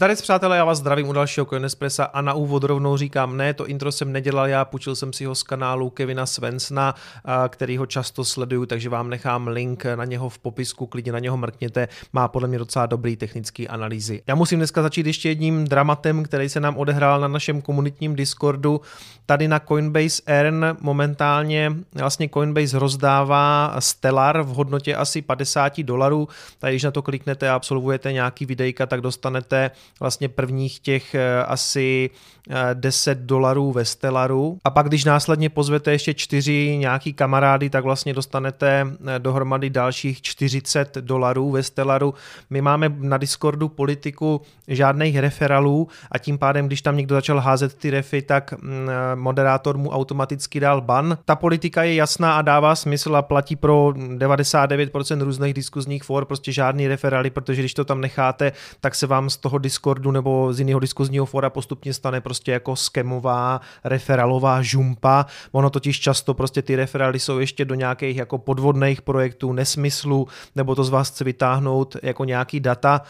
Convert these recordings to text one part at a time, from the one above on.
Zdarec přátelé, já vás zdravím u dalšího Coinespressa a na úvod rovnou říkám, ne, to intro jsem nedělal já, půjčil jsem si ho z kanálu Kevina Svensna, který ho často sleduju, takže vám nechám link na něho v popisku, klidně na něho mrkněte, má podle mě docela dobrý technický analýzy. Já musím dneska začít ještě jedním dramatem, který se nám odehrál na našem komunitním Discordu. Tady na Coinbase Earn momentálně vlastně Coinbase rozdává Stellar v hodnotě asi 50 dolarů, tady když na to kliknete a absolvujete nějaký videjka, tak dostanete vlastně prvních těch eh, asi 10 eh, dolarů ve Stellaru a pak když následně pozvete ještě čtyři nějaký kamarády, tak vlastně dostanete eh, dohromady dalších 40 dolarů ve Stellaru. My máme na Discordu politiku žádných referalů a tím pádem, když tam někdo začal házet ty refy, tak mm, moderátor mu automaticky dal ban. Ta politika je jasná a dává smysl a platí pro 99% různých diskuzních for, prostě žádný referály, protože když to tam necháte, tak se vám z toho Discordu nebo z jiného diskuzního fora postupně stane prostě jako skemová referalová žumpa. Ono totiž často prostě ty referály jsou ještě do nějakých jako podvodných projektů, nesmyslu, nebo to z vás chce vytáhnout jako nějaký data.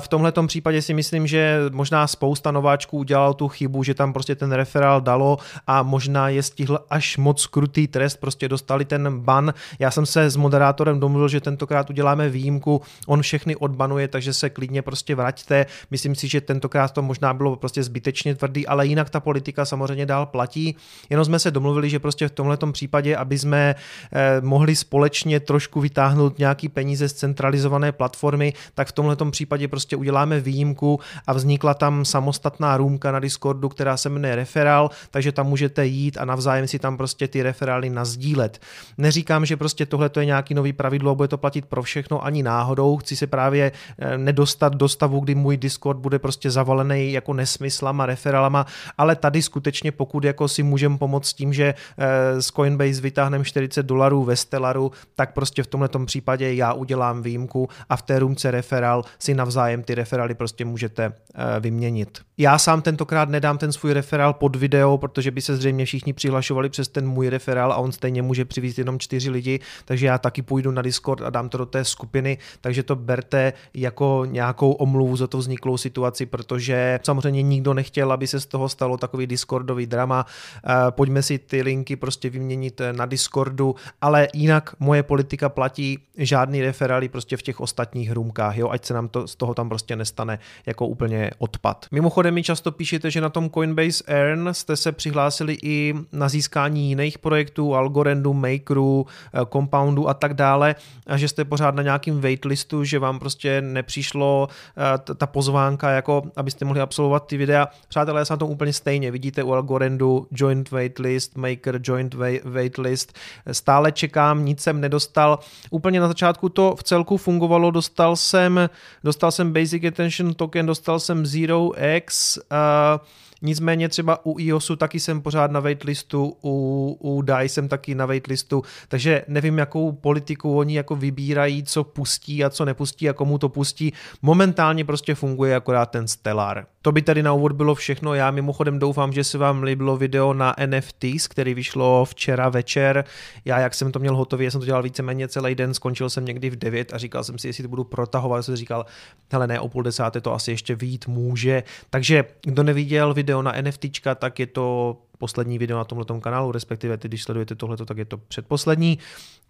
V tomhle případě si myslím, že možná spousta nováčků udělal tu chybu, že tam prostě ten referál dalo a možná je stihl až moc krutý trest, prostě dostali ten ban. Já jsem se s moderátorem domluvil, že tentokrát uděláme výjimku, on všechny odbanuje, takže se klidně prostě vraťte. Myslím si, že tentokrát to možná bylo prostě zbytečně tvrdý, ale jinak ta politika samozřejmě dál platí. Jenom jsme se domluvili, že prostě v tomhle případě, aby jsme eh, mohli společně trošku vytáhnout nějaký peníze z centralizované platformy, tak v tomhle případě případě prostě uděláme výjimku a vznikla tam samostatná růmka na Discordu, která se jmenuje referál, takže tam můžete jít a navzájem si tam prostě ty referály nazdílet. Neříkám, že prostě tohle je nějaký nový pravidlo, bude to platit pro všechno ani náhodou, chci se právě eh, nedostat do stavu, kdy můj Discord bude prostě zavalený jako nesmyslama, referálama, ale tady skutečně pokud jako si můžeme pomoct tím, že eh, z Coinbase vytáhneme 40 dolarů ve Stellaru, tak prostě v tomhle případě já udělám výjimku a v té růmce referál si navzájem navzájem ty referály prostě můžete eh, vyměnit. Já sám tentokrát nedám ten svůj referál pod video, protože by se zřejmě všichni přihlašovali přes ten můj referál a on stejně může přivést jenom čtyři lidi, takže já taky půjdu na Discord a dám to do té skupiny, takže to berte jako nějakou omluvu za to vzniklou situaci, protože samozřejmě nikdo nechtěl, aby se z toho stalo takový Discordový drama. Eh, pojďme si ty linky prostě vyměnit eh, na Discordu, ale jinak moje politika platí žádný referály prostě v těch ostatních růmkách, jo, ať se nám to z toho tam prostě nestane jako úplně odpad. Mimochodem mi často píšete, že na tom Coinbase Earn jste se přihlásili i na získání jiných projektů, Algorandu, Makeru, eh, Compoundu a tak dále a že jste pořád na nějakým waitlistu, že vám prostě nepřišlo eh, ta pozvánka, jako abyste mohli absolvovat ty videa. Přátelé, já jsem to úplně stejně. Vidíte u Algorandu joint waitlist, Maker joint waitlist. Stále čekám, nic jsem nedostal. Úplně na začátku to v celku fungovalo, dostal jsem, dostal jsem Basic Attention Token, dostal jsem Zero X, uh, nicméně třeba u iOSu taky jsem pořád na waitlistu, u, u DAI jsem taky na waitlistu, takže nevím, jakou politiku oni jako vybírají, co pustí a co nepustí a komu to pustí. Momentálně prostě funguje akorát ten Stellar. To by tady na úvod bylo všechno. Já mimochodem doufám, že se vám líbilo video na NFTs, který vyšlo včera večer. Já, jak jsem to měl hotový, jsem to dělal víceméně celý den, skončil jsem někdy v 9 a říkal jsem si, jestli to budu protahovat. Jsem říkal, hele ne, o půl desáté to asi ještě vít může. Takže kdo neviděl video na NFTčka, tak je to poslední video na tomhle kanálu, respektive ty, když sledujete tohleto, tak je to předposlední.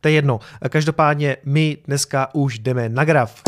To je jedno. Každopádně my dneska už jdeme na graf.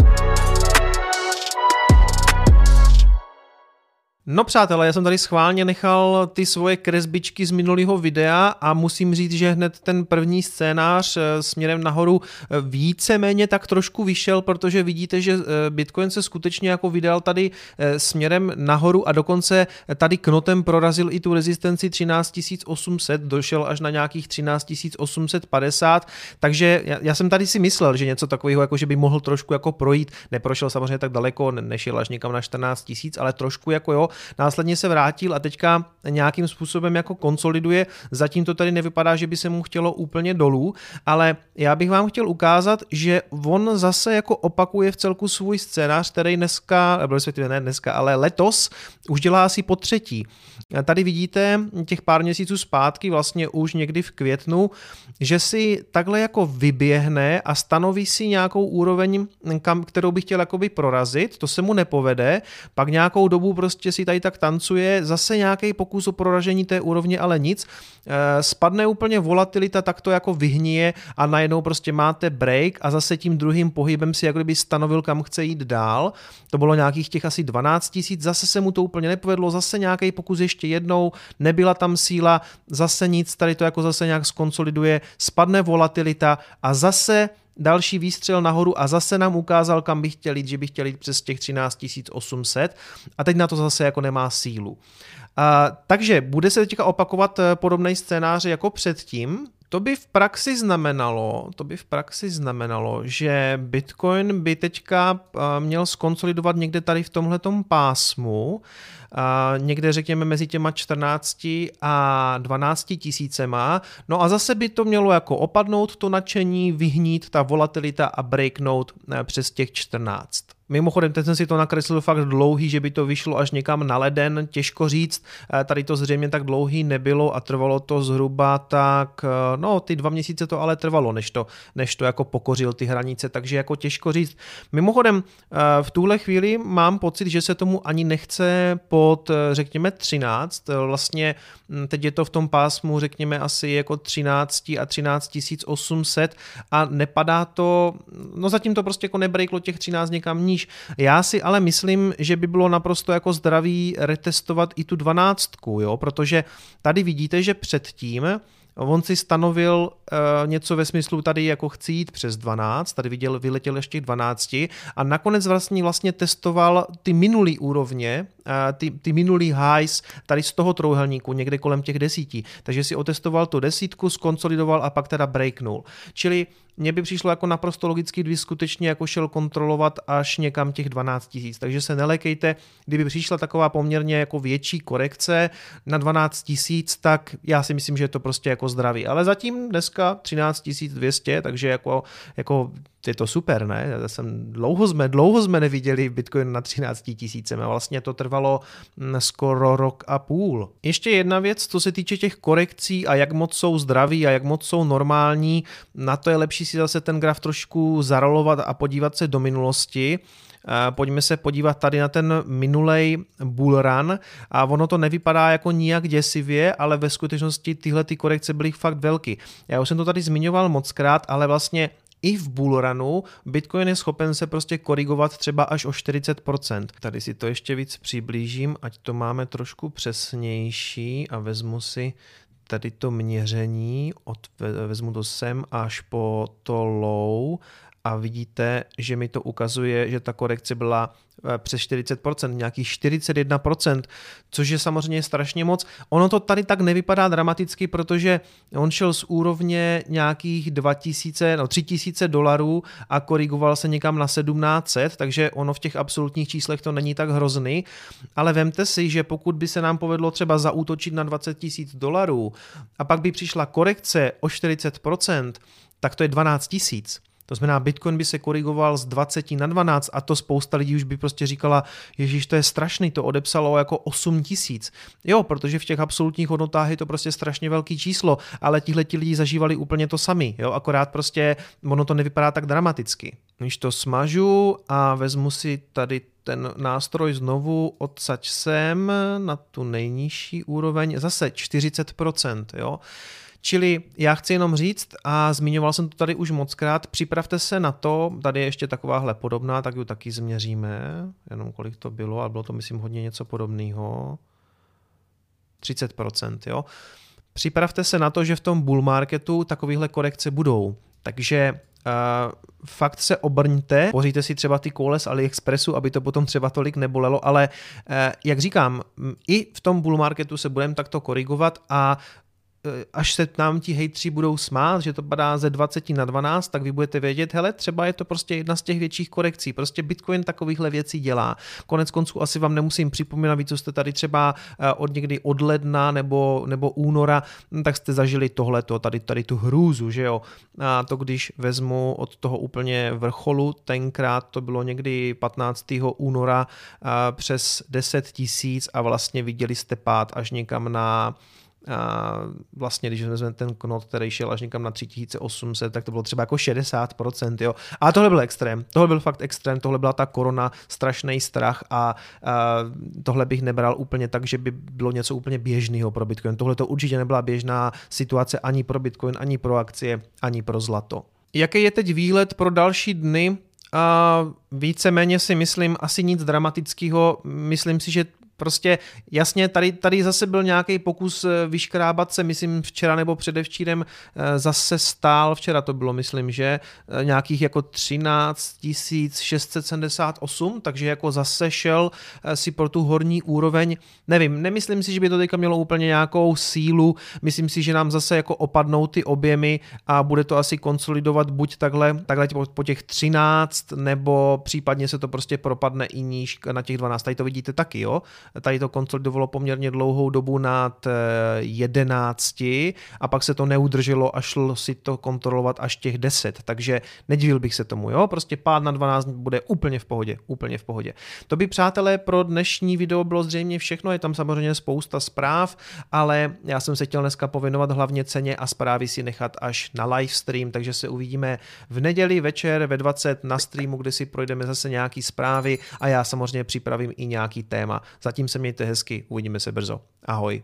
No přátelé, já jsem tady schválně nechal ty svoje kresbičky z minulého videa a musím říct, že hned ten první scénář eh, směrem nahoru eh, víceméně tak trošku vyšel, protože vidíte, že eh, Bitcoin se skutečně jako vydal tady směrem nahoru a dokonce tady knotem prorazil i tu rezistenci 13800, došel až na nějakých 13850, takže já jsem tady si myslel, že něco takového, jako že by mohl trošku jako projít, neprošel samozřejmě tak daleko, nešel až někam na 14 000, ale trošku jako jo, následně se vrátil a teďka nějakým způsobem jako konsoliduje. Zatím to tady nevypadá, že by se mu chtělo úplně dolů, ale já bych vám chtěl ukázat, že on zase jako opakuje v celku svůj scénář, který dneska, nebo respektive ne dneska, ale letos už dělá asi po třetí. Tady vidíte těch pár měsíců zpátky, vlastně už někdy v květnu, že si takhle jako vyběhne a stanoví si nějakou úroveň, kam, kterou by chtěl jakoby prorazit, to se mu nepovede, pak nějakou dobu prostě si tady tak tancuje, zase nějaký pokus o proražení té úrovně, ale nic, e, spadne úplně volatilita, tak to jako vyhníje a najednou prostě máte break a zase tím druhým pohybem si jako kdyby stanovil, kam chce jít dál. To bylo nějakých těch asi 12 tisíc, zase se mu to úplně nepovedlo, zase nějaký pokus ještě jednou, nebyla tam síla, zase nic, tady to jako zase nějak skonsoliduje, spadne volatilita a zase další výstřel nahoru a zase nám ukázal, kam bych chtěl jít, že bych chtěl jít přes těch 13 800 a teď na to zase jako nemá sílu. A, takže bude se teďka opakovat eh, podobný scénář jako předtím, to by v praxi znamenalo, to by v praxi znamenalo, že Bitcoin by teďka eh, měl skonsolidovat někde tady v tomhletom pásmu, někde řekněme mezi těma 14 a 12 tisícema. No a zase by to mělo jako opadnout to nadšení, vyhnít ta volatilita a breaknout eh, přes těch 14. Mimochodem, teď jsem si to nakreslil fakt dlouhý, že by to vyšlo až někam na leden, těžko říct. Eh, tady to zřejmě tak dlouhý nebylo a trvalo to zhruba tak, eh, no ty dva měsíce to ale trvalo, než to, než to jako pokořil ty hranice, takže jako těžko říct. Mimochodem, v tuhle chvíli mám pocit, že se tomu ani nechce po pod, eh, řekněme, 13. Eh, vlastně hm, teď je to v tom pásmu, řekněme, asi jako 13 a 13 800 a nepadá to, no zatím to prostě jako nebrejklo těch 13 někam níž. Já si ale myslím, že by bylo naprosto jako zdravý retestovat i tu 12, jo, protože tady vidíte, že předtím On si stanovil uh, něco ve smyslu tady jako chci jít přes 12, tady viděl, vyletěl ještě 12 a nakonec vlastně vlastně testoval ty minulý úrovně, uh, ty, ty minulý highs tady z toho trouhelníku, někde kolem těch desítí. Takže si otestoval tu desítku, skonsolidoval a pak teda breaknul. Čili mně by přišlo jako naprosto logicky, kdyby skutečně jako šel kontrolovat až někam těch 12 tisíc. Takže se nelekejte, kdyby přišla taková poměrně jako větší korekce na 12 tisíc, tak já si myslím, že je to prostě jako zdravý. Ale zatím dneska 13 200, takže jako, jako je to super, ne? Já jsem, dlouho, jsme, dlouho jsme neviděli Bitcoin na 13 tisícem a vlastně to trvalo mm, skoro rok a půl. Ještě jedna věc, co se týče těch korekcí a jak moc jsou zdraví a jak moc jsou normální, na to je lepší si zase ten graf trošku zarolovat a podívat se do minulosti. Pojďme se podívat tady na ten minulej bull run a ono to nevypadá jako nijak děsivě, ale ve skutečnosti tyhle ty korekce byly fakt velké. Já už jsem to tady zmiňoval mockrát, ale vlastně i v bullrunu Bitcoin je schopen se prostě korigovat třeba až o 40%. Tady si to ještě víc přiblížím, ať to máme trošku přesnější a vezmu si tady to měření, od, vezmu to sem až po to low a vidíte, že mi to ukazuje, že ta korekce byla eh, přes 40%, nějakých 41%, což je samozřejmě strašně moc. Ono to tady tak nevypadá dramaticky, protože on šel z úrovně nějakých 2000, no 3000 dolarů a korigoval se někam na 1700, takže ono v těch absolutních číslech to není tak hrozný, ale vemte si, že pokud by se nám povedlo třeba zaútočit na 20 000 dolarů a pak by přišla korekce o 40%, tak to je 12 tisíc. To znamená, Bitcoin by se korigoval z 20 na 12 a to spousta lidí už by prostě říkala, ježíš, to je strašný, to odepsalo jako 8 tisíc. Jo, protože v těch absolutních hodnotách je to prostě strašně velký číslo, ale tihle ti lidi zažívali úplně to sami, jo, akorát prostě ono to nevypadá tak dramaticky. Když to smažu a vezmu si tady ten nástroj znovu odsaď sem na tu nejnižší úroveň, zase 40%, jo. Čili já chci jenom říct, a zmiňoval jsem to tady už mockrát, připravte se na to, tady je ještě takováhle podobná, tak ji taky změříme, jenom kolik to bylo, a bylo to myslím hodně něco podobného. 30%, jo. Připravte se na to, že v tom bull marketu takovéhle korekce budou. Takže Uh, fakt se obrňte, poříte si třeba ty koule z AliExpressu, aby to potom třeba tolik nebolelo, ale uh, jak říkám, i v tom bull marketu se budeme takto korigovat a až se nám ti hejtři budou smát, že to padá ze 20 na 12, tak vy budete vědět, hele, třeba je to prostě jedna z těch větších korekcí. Prostě Bitcoin takovýchhle věcí dělá. Konec konců asi vám nemusím připomínat, víc, co jste tady třeba eh, od někdy od ledna nebo, nebo února, hm, tak jste zažili tohleto, tady, tady tu hrůzu, že jo. A to když vezmu od toho úplně vrcholu, tenkrát to bylo někdy 15. února přes 10 tisíc a vlastně viděli jste pád až někam na a vlastně, když vezmeme ten knot, který šel až někam na 3800, tak to bylo třeba jako 60%, jo. A tohle byl extrém, tohle byl fakt extrém, tohle byla ta korona, strašný strach a, a tohle bych nebral úplně tak, že by bylo něco úplně běžného pro Bitcoin. Tohle to určitě nebyla běžná situace ani pro Bitcoin, ani pro akcie, ani pro zlato. Jaký je teď výhled pro další dny? A víceméně si myslím asi nic dramatického. Myslím si, že prostě jasně, tady, tady zase byl nějaký pokus eh, vyškrábat se, myslím včera nebo předevčírem eh, zase stál, včera to bylo, myslím, že eh, nějakých jako 13 678, takže jako zase šel si pro tu horní úroveň, nevím, nemyslím si, že by to teďka mělo úplně nějakou sílu, myslím si, že nám zase jako opadnou ty objemy a bude to asi konsolidovat buď takhle, takhle po těch 13, nebo případně se to prostě propadne i níž na těch 12, tady to vidíte taky, jo, Tady to konsolidovalo poměrně dlouhou dobu nad 11 eh, a pak se to neudrželo a šlo si to kontrolovat až těch 10, takže nedivil bych se tomu, jo, prostě pád na 12 bude úplně v pohodě, úplně v pohodě. To by, přátelé, pro dnešní video bylo zřejmě všechno, je tam samozřejmě spousta zpráv, ale já jsem se chtěl dneska pověnovat hlavně ceně a zprávy si nechat až na live stream, takže se uvidíme v neděli večer ve 20 na streamu, kde si projdeme zase nějaký zprávy a já samozřejmě připravím i nějaký téma. Zatím se mějte hezky, uvidíme se brzo. Ahoj.